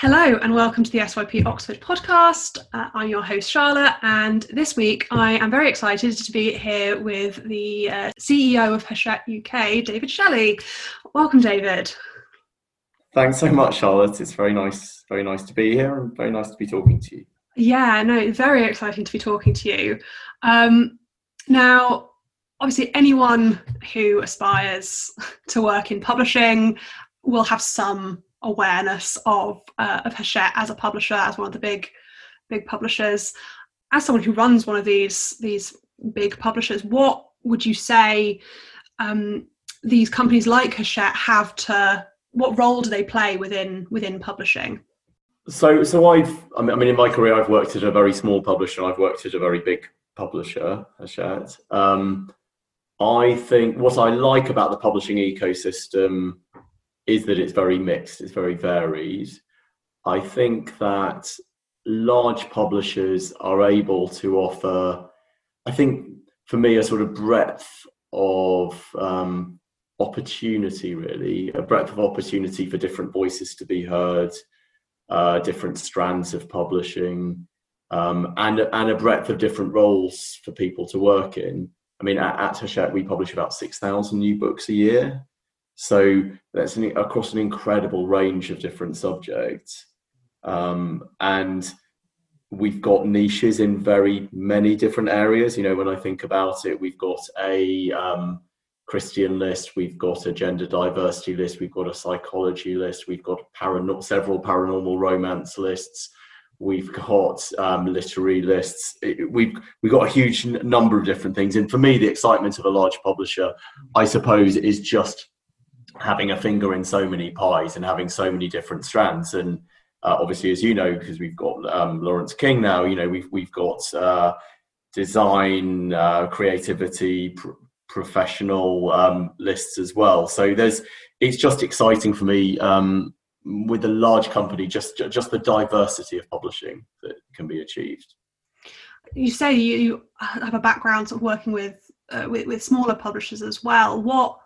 Hello and welcome to the SYP Oxford podcast. Uh, I'm your host Charlotte, and this week I am very excited to be here with the uh, CEO of Hachette UK, David Shelley. Welcome, David. Thanks so much, Charlotte. It's very nice, very nice to be here, and very nice to be talking to you. Yeah, no, very exciting to be talking to you. Um, now, obviously, anyone who aspires to work in publishing will have some awareness of uh, of Hachette as a publisher, as one of the big big publishers. As someone who runs one of these these big publishers, what would you say um, these companies like Hachette have to? What role do they play within within publishing? So, so I've, I mean, in my career, I've worked at a very small publisher. I've worked at a very big publisher, Hachette. Um, I think what I like about the publishing ecosystem is that it's very mixed, it's very varied. I think that large publishers are able to offer, I think for me, a sort of breadth of um, opportunity, really, a breadth of opportunity for different voices to be heard, uh, different strands of publishing, um, and, and a breadth of different roles for people to work in. I mean, at, at Hachette, we publish about 6,000 new books a year. So that's an, across an incredible range of different subjects. Um, and we've got niches in very many different areas. You know, when I think about it, we've got a um, Christian list, we've got a gender diversity list, we've got a psychology list, we've got paranor- several paranormal romance lists, we've got um, literary lists. we've we've got a huge number of different things. And for me, the excitement of a large publisher, I suppose, is just having a finger in so many pies and having so many different strands. And uh, obviously, as you know, because we've got um, Laurence King now, you know, we've we've got uh, design, uh, creativity, pr- professional um, lists as well. So there's it's just exciting for me um, with a large company, just just the diversity of publishing that can be achieved. You say you have a background sort of working with, uh, with, with smaller publishers as well. What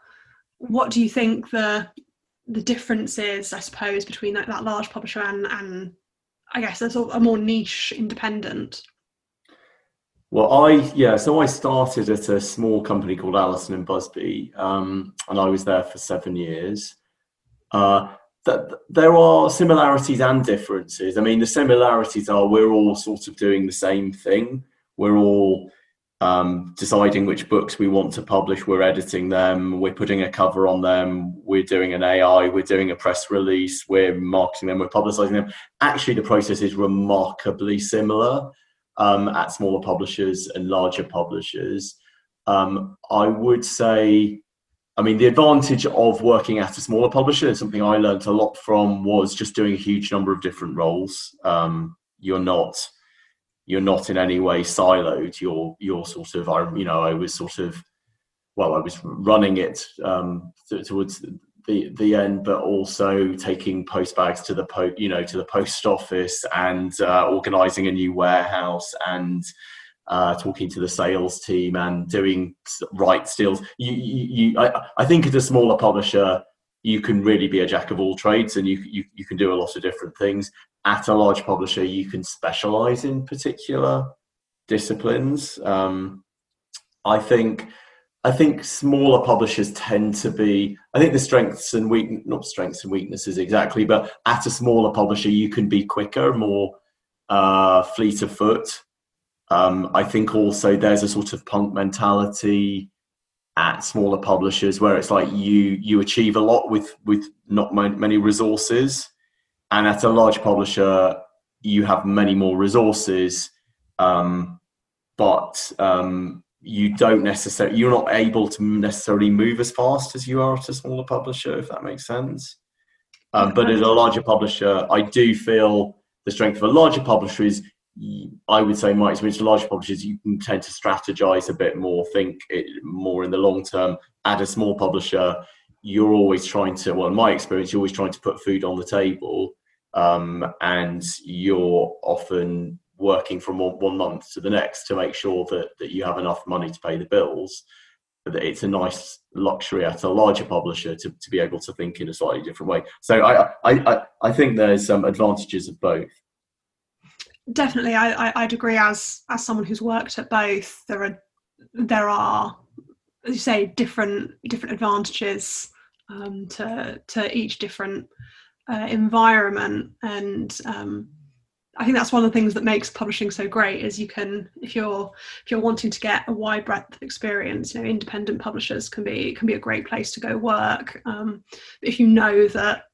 what do you think the the difference is, I suppose, between that, that large publisher and and I guess a sort of a more niche independent? Well, I yeah, so I started at a small company called Allison and Busby, um, and I was there for seven years. Uh, that there are similarities and differences. I mean, the similarities are we're all sort of doing the same thing. We're all um, deciding which books we want to publish. We're editing them. We're putting a cover on them. We're doing an AI. We're doing a press release. We're marketing them. We're publicizing them. Actually, the process is remarkably similar um, at smaller publishers and larger publishers. Um, I would say, I mean, the advantage of working at a smaller publisher is something I learned a lot from was just doing a huge number of different roles. Um, you're not you're not in any way siloed. You're you're sort of I you know I was sort of well I was running it um, towards the the end, but also taking post bags to the po you know to the post office and uh, organising a new warehouse and. Uh, talking to the sales team and doing right deals. You, you, you I, I think as a smaller publisher, you can really be a jack of all trades and you, you, you can do a lot of different things at a large publisher, you can specialize in particular disciplines. Um, I think I think smaller publishers tend to be. I think the strengths and weak, not strengths and weaknesses exactly, but at a smaller publisher, you can be quicker, more uh, fleet of foot. Um, I think also there's a sort of punk mentality at smaller publishers where it's like you you achieve a lot with with not many resources. And at a large publisher you have many more resources um, but um, you don't necessarily you're not able to necessarily move as fast as you are at a smaller publisher if that makes sense. Um, but as a larger publisher i do feel the strength of a larger publisher is i would say my experience with larger publishers you can tend to strategize a bit more think more in the long term at a small publisher you're always trying to well in my experience you're always trying to put food on the table um, and you're often working from one, one month to the next to make sure that, that you have enough money to pay the bills That it's a nice luxury at a larger publisher to, to be able to think in a slightly different way. So I I, I, I think there's some advantages of both. Definitely, I, I would agree. As as someone who's worked at both, there are there are as you say different different advantages um, to to each different uh, environment and um, I think that's one of the things that makes publishing so great is you can if you're if you're wanting to get a wide breadth of experience you know independent publishers can be can be a great place to go work um, if you know that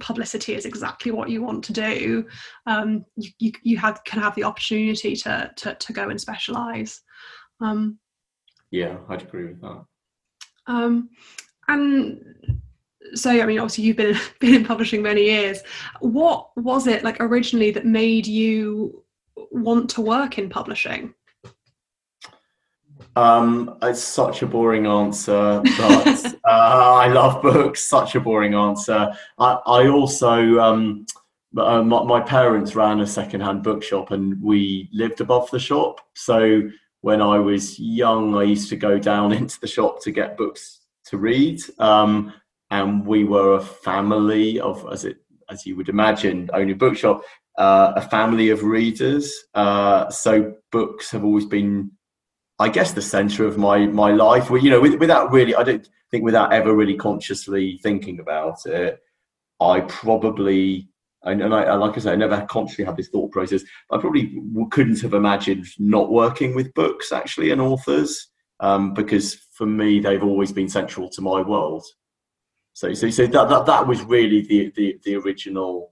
publicity is exactly what you want to do um, you, you, you have can have the opportunity to to, to go and specialize um, yeah i'd agree with that um, and so I mean, obviously you've been been in publishing many years. What was it like originally that made you want to work in publishing? Um, it's such a boring answer, but uh, I love books. Such a boring answer. I, I also, um, uh, my, my, parents ran a secondhand bookshop, and we lived above the shop. So when I was young, I used to go down into the shop to get books to read. Um, and we were a family of, as it as you would imagine, owning a bookshop, uh, a family of readers. Uh, so books have always been, I guess, the centre of my my life. Well, you know, with, without really, I don't think without ever really consciously thinking about it, I probably. And, and I, like I say, I never consciously had this thought process. I probably couldn't have imagined not working with books actually and authors um, because for me they've always been central to my world. So, so, so that, that, that was really the, the, the original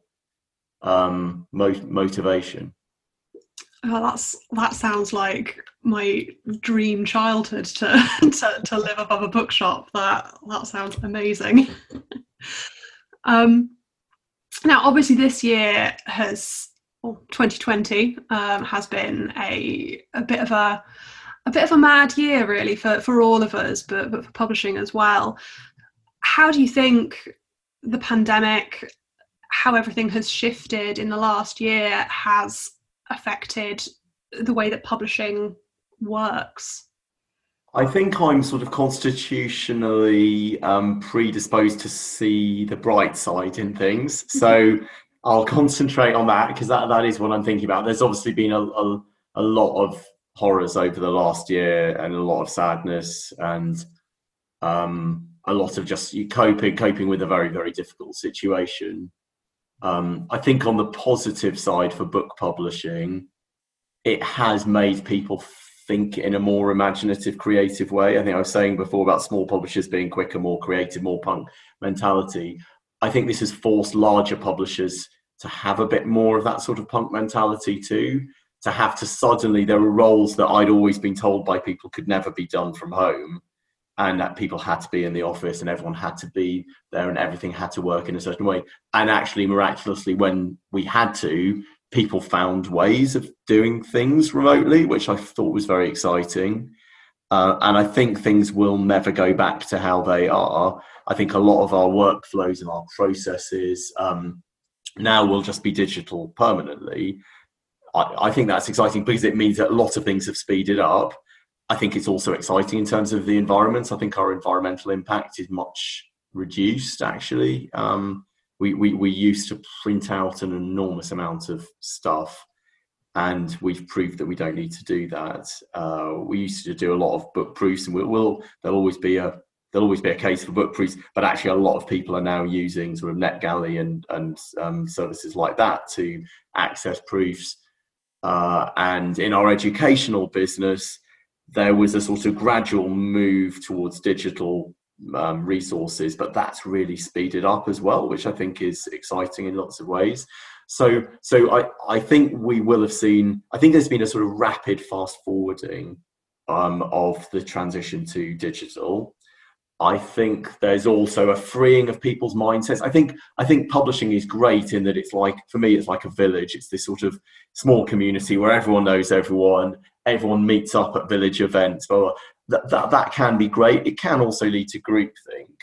um, mo- motivation. Oh, that's that sounds like my dream childhood to, to, to live above a bookshop. That that sounds amazing. um, now, obviously, this year has, well, 2020 um, has been a a bit of a a bit of a mad year, really, for for all of us, but but for publishing as well how do you think the pandemic, how everything has shifted in the last year, has affected the way that publishing works? I think I'm sort of constitutionally um, predisposed to see the bright side in things. So I'll concentrate on that because that, that is what I'm thinking about. There's obviously been a, a, a, lot of horrors over the last year and a lot of sadness and um, a lot of just coping coping with a very very difficult situation. Um, I think on the positive side for book publishing, it has made people think in a more imaginative, creative way. I think I was saying before about small publishers being quicker, more creative, more punk mentality. I think this has forced larger publishers to have a bit more of that sort of punk mentality too. To have to suddenly, there were roles that I'd always been told by people could never be done from home and that people had to be in the office and everyone had to be there and everything had to work in a certain way. And actually, miraculously, when we had to, people found ways of doing things remotely, which I thought was very exciting. Uh, and I think things will never go back to how they are. I think a lot of our workflows and our processes um, now will just be digital permanently. I, I think that's exciting because it means that a lot of things have speeded up I think it's also exciting in terms of the environment. I think our environmental impact is much reduced actually. Um, we, we, we used to print out an enormous amount of stuff and we've proved that we don't need to do that. Uh, we used to do a lot of book proofs and we'll, we'll, there'll always be a there'll always be a case for book proofs, but actually a lot of people are now using sort of NetGalley and, and um, services like that to access proofs. Uh, and in our educational business, there was a sort of gradual move towards digital um, resources, but that's really speeded up as well, which I think is exciting in lots of ways. So, so I, I think we will have seen. I think there's been a sort of rapid fast forwarding um, of the transition to digital. I think there's also a freeing of people's mindsets. I think I think publishing is great in that it's like for me it's like a village. It's this sort of small community where everyone knows everyone, everyone meets up at village events. But that that, that can be great. It can also lead to groupthink,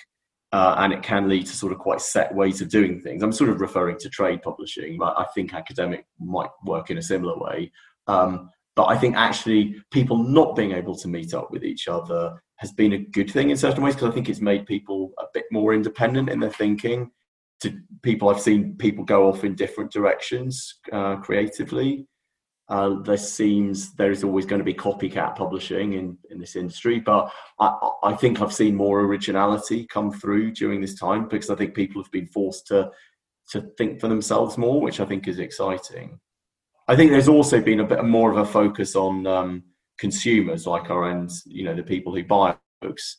uh, and it can lead to sort of quite set ways of doing things. I'm sort of referring to trade publishing, but I think academic might work in a similar way. Um, but I think actually people not being able to meet up with each other has been a good thing in certain ways because I think it's made people a bit more independent in their thinking. To people, I've seen people go off in different directions uh, creatively. Uh, there seems there is always going to be copycat publishing in, in this industry, but I, I think I've seen more originality come through during this time because I think people have been forced to to think for themselves more, which I think is exciting. I think there's also been a bit more of a focus on um, consumers, like our end, you know, the people who buy books,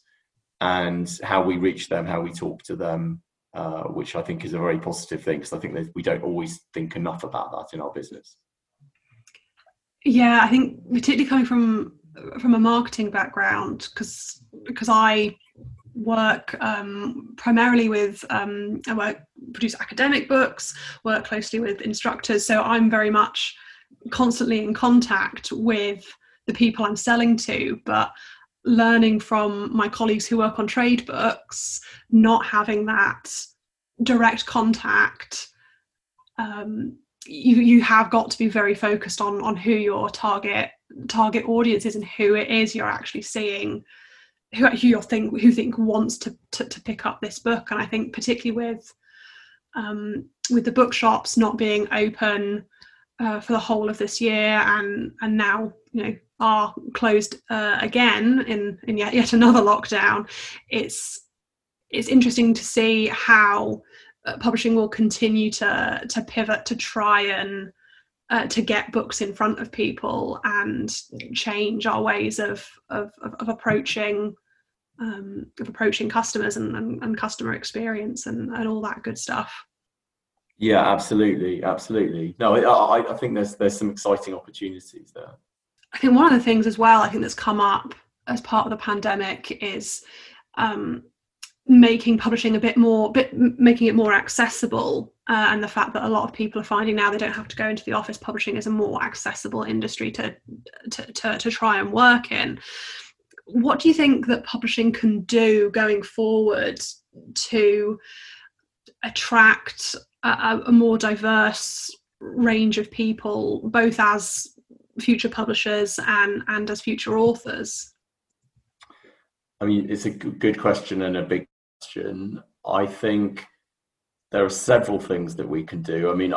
and how we reach them, how we talk to them, uh, which I think is a very positive thing because I think that we don't always think enough about that in our business. Yeah, I think particularly coming from from a marketing background, because because I work um, primarily with um, I work produce academic books, work closely with instructors. So I'm very much constantly in contact with the people I'm selling to, but learning from my colleagues who work on trade books, not having that direct contact. Um, you you have got to be very focused on on who your target target audience is and who it is you're actually seeing who, who you think who think wants to, to, to pick up this book. And i think particularly with um, with the bookshops not being open uh, for the whole of this year and and now you know are closed uh, again in in yet, yet another lockdown it's it's interesting to see how uh, publishing will continue to to pivot to try and uh, to get books in front of people and change our ways of of, of approaching um, of approaching customers and, and, and customer experience and, and all that good stuff. Yeah, absolutely, absolutely. No, I, I think there's there's some exciting opportunities there. I think one of the things as well, I think that's come up as part of the pandemic is um, making publishing a bit more, bit making it more accessible, uh, and the fact that a lot of people are finding now they don't have to go into the office. Publishing is a more accessible industry to to to, to try and work in what do you think that publishing can do going forward to attract a, a more diverse range of people, both as future publishers and and as future authors? I mean, it's a good question and a big question. I think there are several things that we can do. I mean,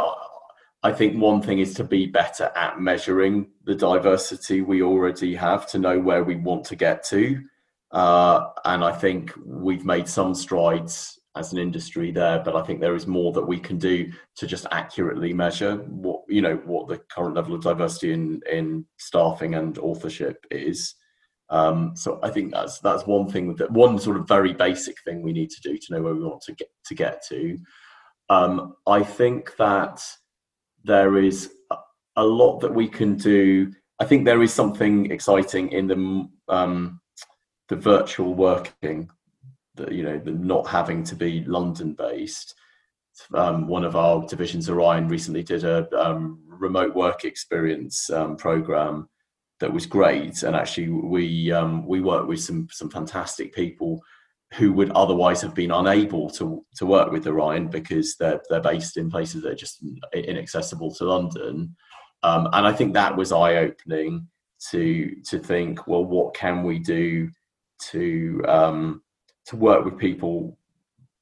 I think one thing is to be better at measuring the diversity we already have to know where we want to get to. Uh, and I think we've made some strides as an industry there, but I think there is more that we can do to just accurately measure what you know what the current level of diversity in in staffing and authorship is. Um, so I think that's that's one thing that one sort of very basic thing we need to do to know where we want to get to get to. Um, I think that there is a lot that we can do. I think there is something exciting in the um, the virtual working, the you know the not having to be London based. Um, one of our divisions, Orion, recently did a um, remote work experience um, program that was great, and actually we um, we worked with some some fantastic people who would otherwise have been unable to to work with Orion because they're they're based in places that are just inaccessible to London. Um, and I think that was eye opening to to think, well, what can we do to um, to work with people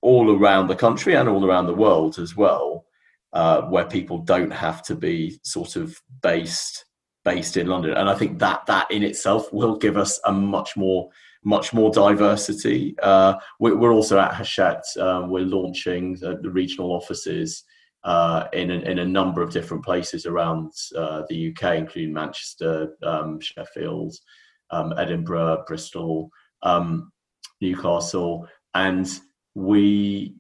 all around the country and all around the world as well, uh, where people don't have to be sort of based based in London. And I think that that in itself will give us a much more much more diversity. Uh, we're also at Hachette. Um, we're launching the, the regional offices uh, in, a, in a number of different places around uh, the UK, including Manchester, um, Sheffield, um, Edinburgh, Bristol, um, Newcastle, and we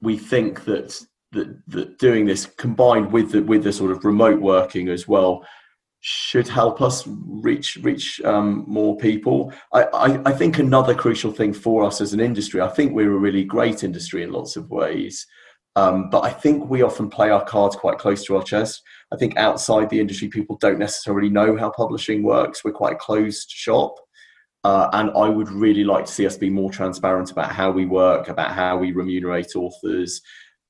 we think that, that that doing this combined with the with the sort of remote working as well should help us reach reach um, more people. I, I, I, think another crucial thing for us as an industry, I think we're a really great industry in lots of ways, um, but I think we often play our cards quite close to our chest. I think outside the industry, people don't necessarily know how publishing works. We're quite a closed shop. Uh, and I would really like to see us be more transparent about how we work, about how we remunerate authors,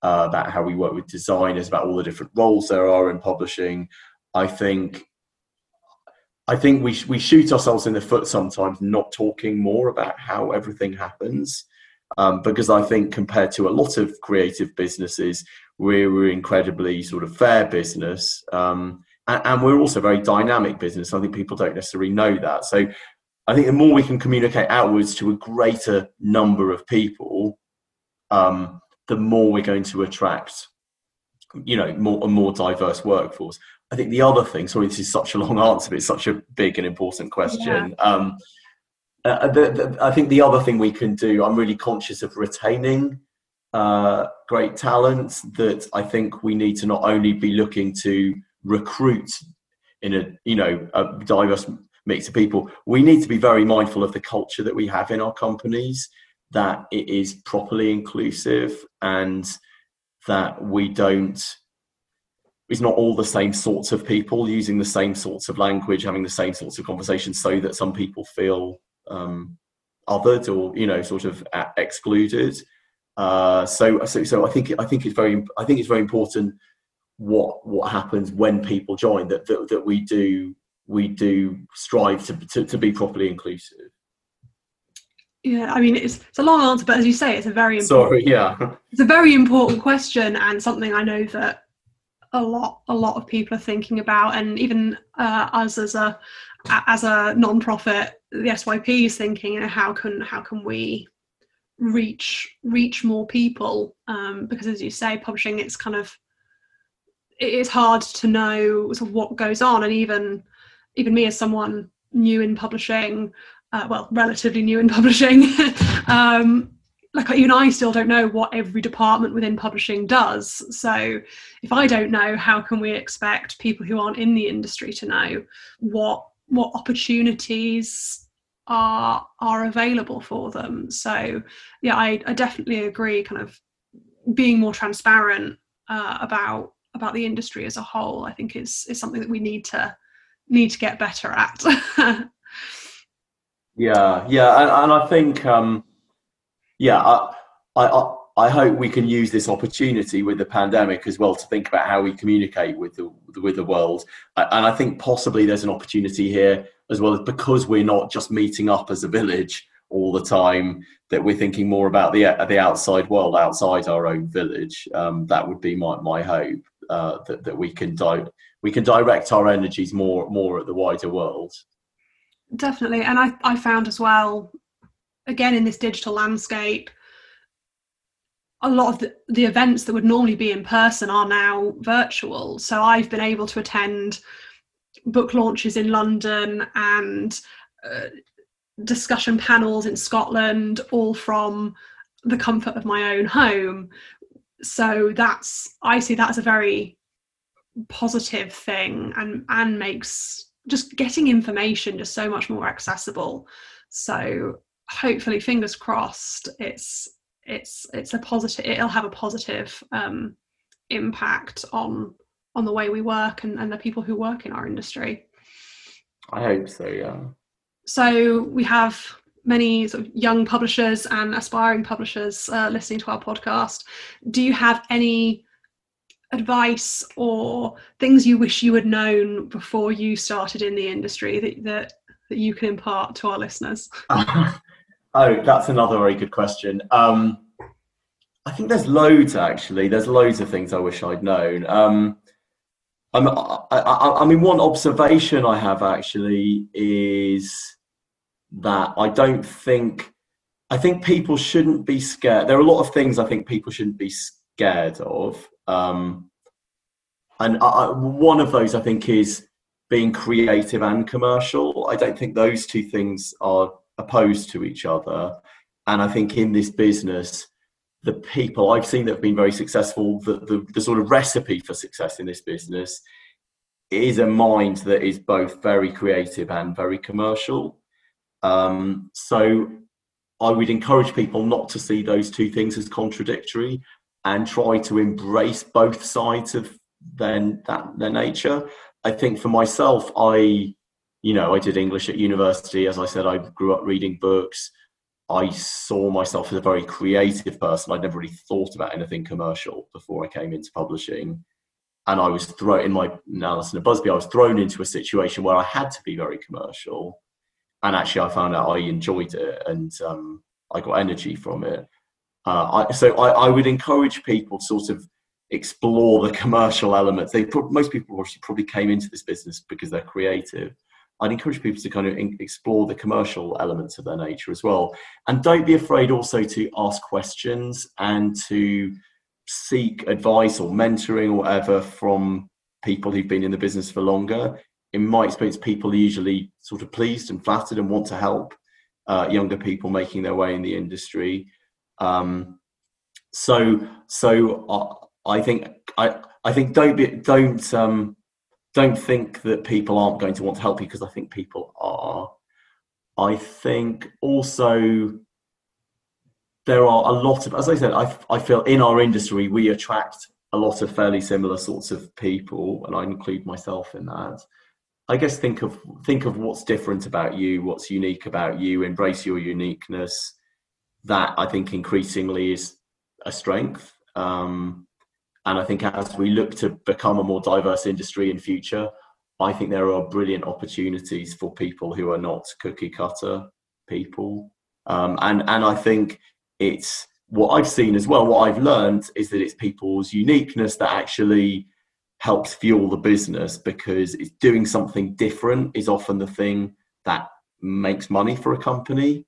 uh, about how we work with designers, about all the different roles there are in publishing. I think I think we, we shoot ourselves in the foot sometimes not talking more about how everything happens. Um, because I think compared to a lot of creative businesses, we're incredibly sort of fair business. Um, and, and, we're also very dynamic business. I think people don't necessarily know that. So I think the more we can communicate outwards to a greater number of people, um, the more we're going to attract, you know, more a more diverse workforce. I think the other thing, sorry, this is such a long answer, but it's such a big and important question. Yeah. Um, uh, the, the, I think the other thing we can do, I'm really conscious of retaining uh, great talent that I think we need to not only be looking to recruit in a you know a diverse mix of people, we need to be very mindful of the culture that we have in our companies, that it is properly inclusive and that we don't it's not all the same sorts of people using the same sorts of language, having the same sorts of conversations, so that some people feel um, othered or you know sort of excluded. Uh, so, so, so I think I think it's very I think it's very important what what happens when people join that that, that we do we do strive to, to, to be properly inclusive. Yeah, I mean it's it's a long answer, but as you say, it's a very important, sorry, yeah, it's a very important question and something I know that a lot a lot of people are thinking about and even uh, us as a as a non-profit the syp is thinking you know how can how can we reach reach more people? Um, because as you say publishing it's kind of it is hard to know sort of what goes on and even even me as someone new in publishing uh, well relatively new in publishing um, like even I still don't know what every department within publishing does. So if I don't know, how can we expect people who aren't in the industry to know what what opportunities are are available for them? So yeah, I, I definitely agree. Kind of being more transparent uh, about about the industry as a whole, I think is is something that we need to need to get better at. yeah, yeah, and, and I think. Um, yeah, I, I, I hope we can use this opportunity with the pandemic as well to think about how we communicate with the with the world. And I think possibly there's an opportunity here as well because we're not just meeting up as a village all the time. That we're thinking more about the the outside world, outside our own village. Um, that would be my my hope uh, that that we can di- we can direct our energies more more at the wider world. Definitely, and I I found as well again in this digital landscape a lot of the, the, events that would normally be in person are now virtual. So i've been able to attend book launches in london and uh, discussion panels in scotland all from the comfort of my own home. So that's i see that as a very positive thing and and makes just getting information just so much more accessible. So hopefully fingers crossed it's it's it's a positive it'll have a positive um, impact on on the way we work and, and the people who work in our industry. I hope so yeah. So we have many sort of young publishers and aspiring publishers uh, listening to our podcast. Do you have any advice or things you wish you had known before you started in the industry that that, that you can impart to our listeners Oh, that's another very good question. Um, I think there's loads actually. There's loads of things I wish I'd known. Um, I, I, I mean, one observation I have actually is that I don't think I think people shouldn't be scared. There are a lot of things I think people shouldn't be scared of, um, and I, one of those I think is being creative and commercial. I don't think those two things are opposed to each other. And I think in this business, the people I've seen that have been very successful, the, the, the sort of recipe for success in this business is a mind that is both very creative and very commercial. Um, so I would encourage people not to see those two things as contradictory and try to embrace both sides of their, that, their nature. I think for myself, I you know, I did English at university. As I said, I grew up reading books. I saw myself as a very creative person. I'd never really thought about anything commercial before I came into publishing. and I was thrown in my Allison and Busby, I was thrown into a situation where I had to be very commercial. And actually, I found out I enjoyed it and um, I got energy from it. Uh, I, so I, I, would encourage people to sort of explore the commercial elements. They most people probably came into this business because they're creative. I'd encourage people to kind of explore the commercial elements of their nature as well, and don't be afraid also to ask questions and to seek advice or mentoring or whatever from people who've been in the business for longer. In my experience, people are usually sort of pleased and flattered and want to help uh, younger people making their way in the industry. Um, so, so uh, I think I I think don't be don't um, don't think that people aren't going to want to help you because I think people are. I think also there are a lot of, as I said, I, I feel in our industry we attract a lot of fairly similar sorts of people, and I include myself in that. I guess think of think of what's different about you, what's unique about you, embrace your uniqueness. That I think increasingly is a strength. Um, and I think as we look to become a more diverse industry in future, I think there are brilliant opportunities for people who are not cookie cutter people. Um, and and I think it's what I've seen as well, what I've learned is that it's people's uniqueness that actually helps fuel the business because it's doing something different is often the thing that makes money for a company.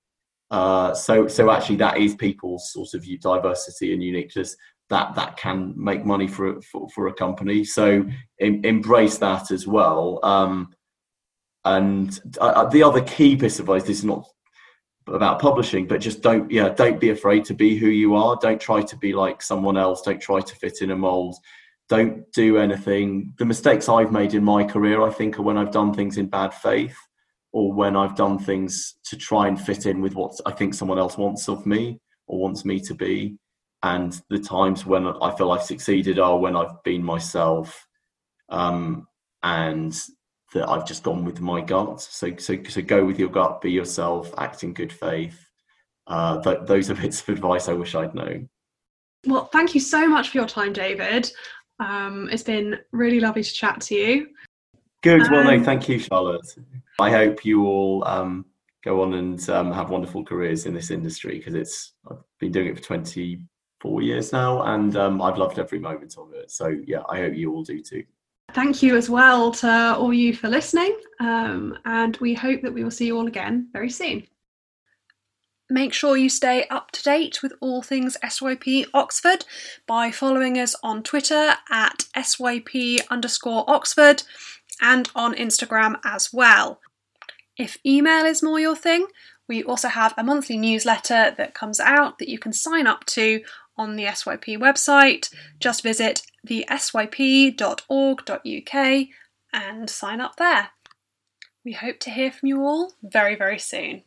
Uh, so, so actually, that is people's sort of diversity and uniqueness that that can make money for for, for a company. So, em, embrace that as well. Um, and uh, the other key piece of advice this is not about publishing but just don't yeah don't be afraid to be who you are. Don't try to be like someone else. Don't try to fit in a mold. Don't do anything. The mistakes i've made in my career i think are when i've done things in bad faith or when i've done things to try and fit in with what i think someone else wants of me or wants me to be and the times when i feel i've succeeded are when i've been myself um, and that I've just gone with my gut. So, so, so go with your gut, be yourself, act in good faith. Uh, th- those are bits of advice I wish I'd known. Well, thank you so much for your time, David. Um, it's been really lovely to chat to you. Good. Um, well, no, um, thank you, Charlotte. I hope you all um, go on and um, have wonderful careers in this industry because it's I've been doing it for 24 years now, and um, I've loved every moment of it. So, yeah, I hope you all do too. Thank you as well to all you for listening, um, and we hope that we will see you all again very soon. Make sure you stay up to date with all things SYP Oxford by following us on Twitter at SYP underscore Oxford and on Instagram as well. If email is more your thing, we also have a monthly newsletter that comes out that you can sign up to on the SYP website. Just visit the thesyp.org.uk and sign up there. We hope to hear from you all very, very soon.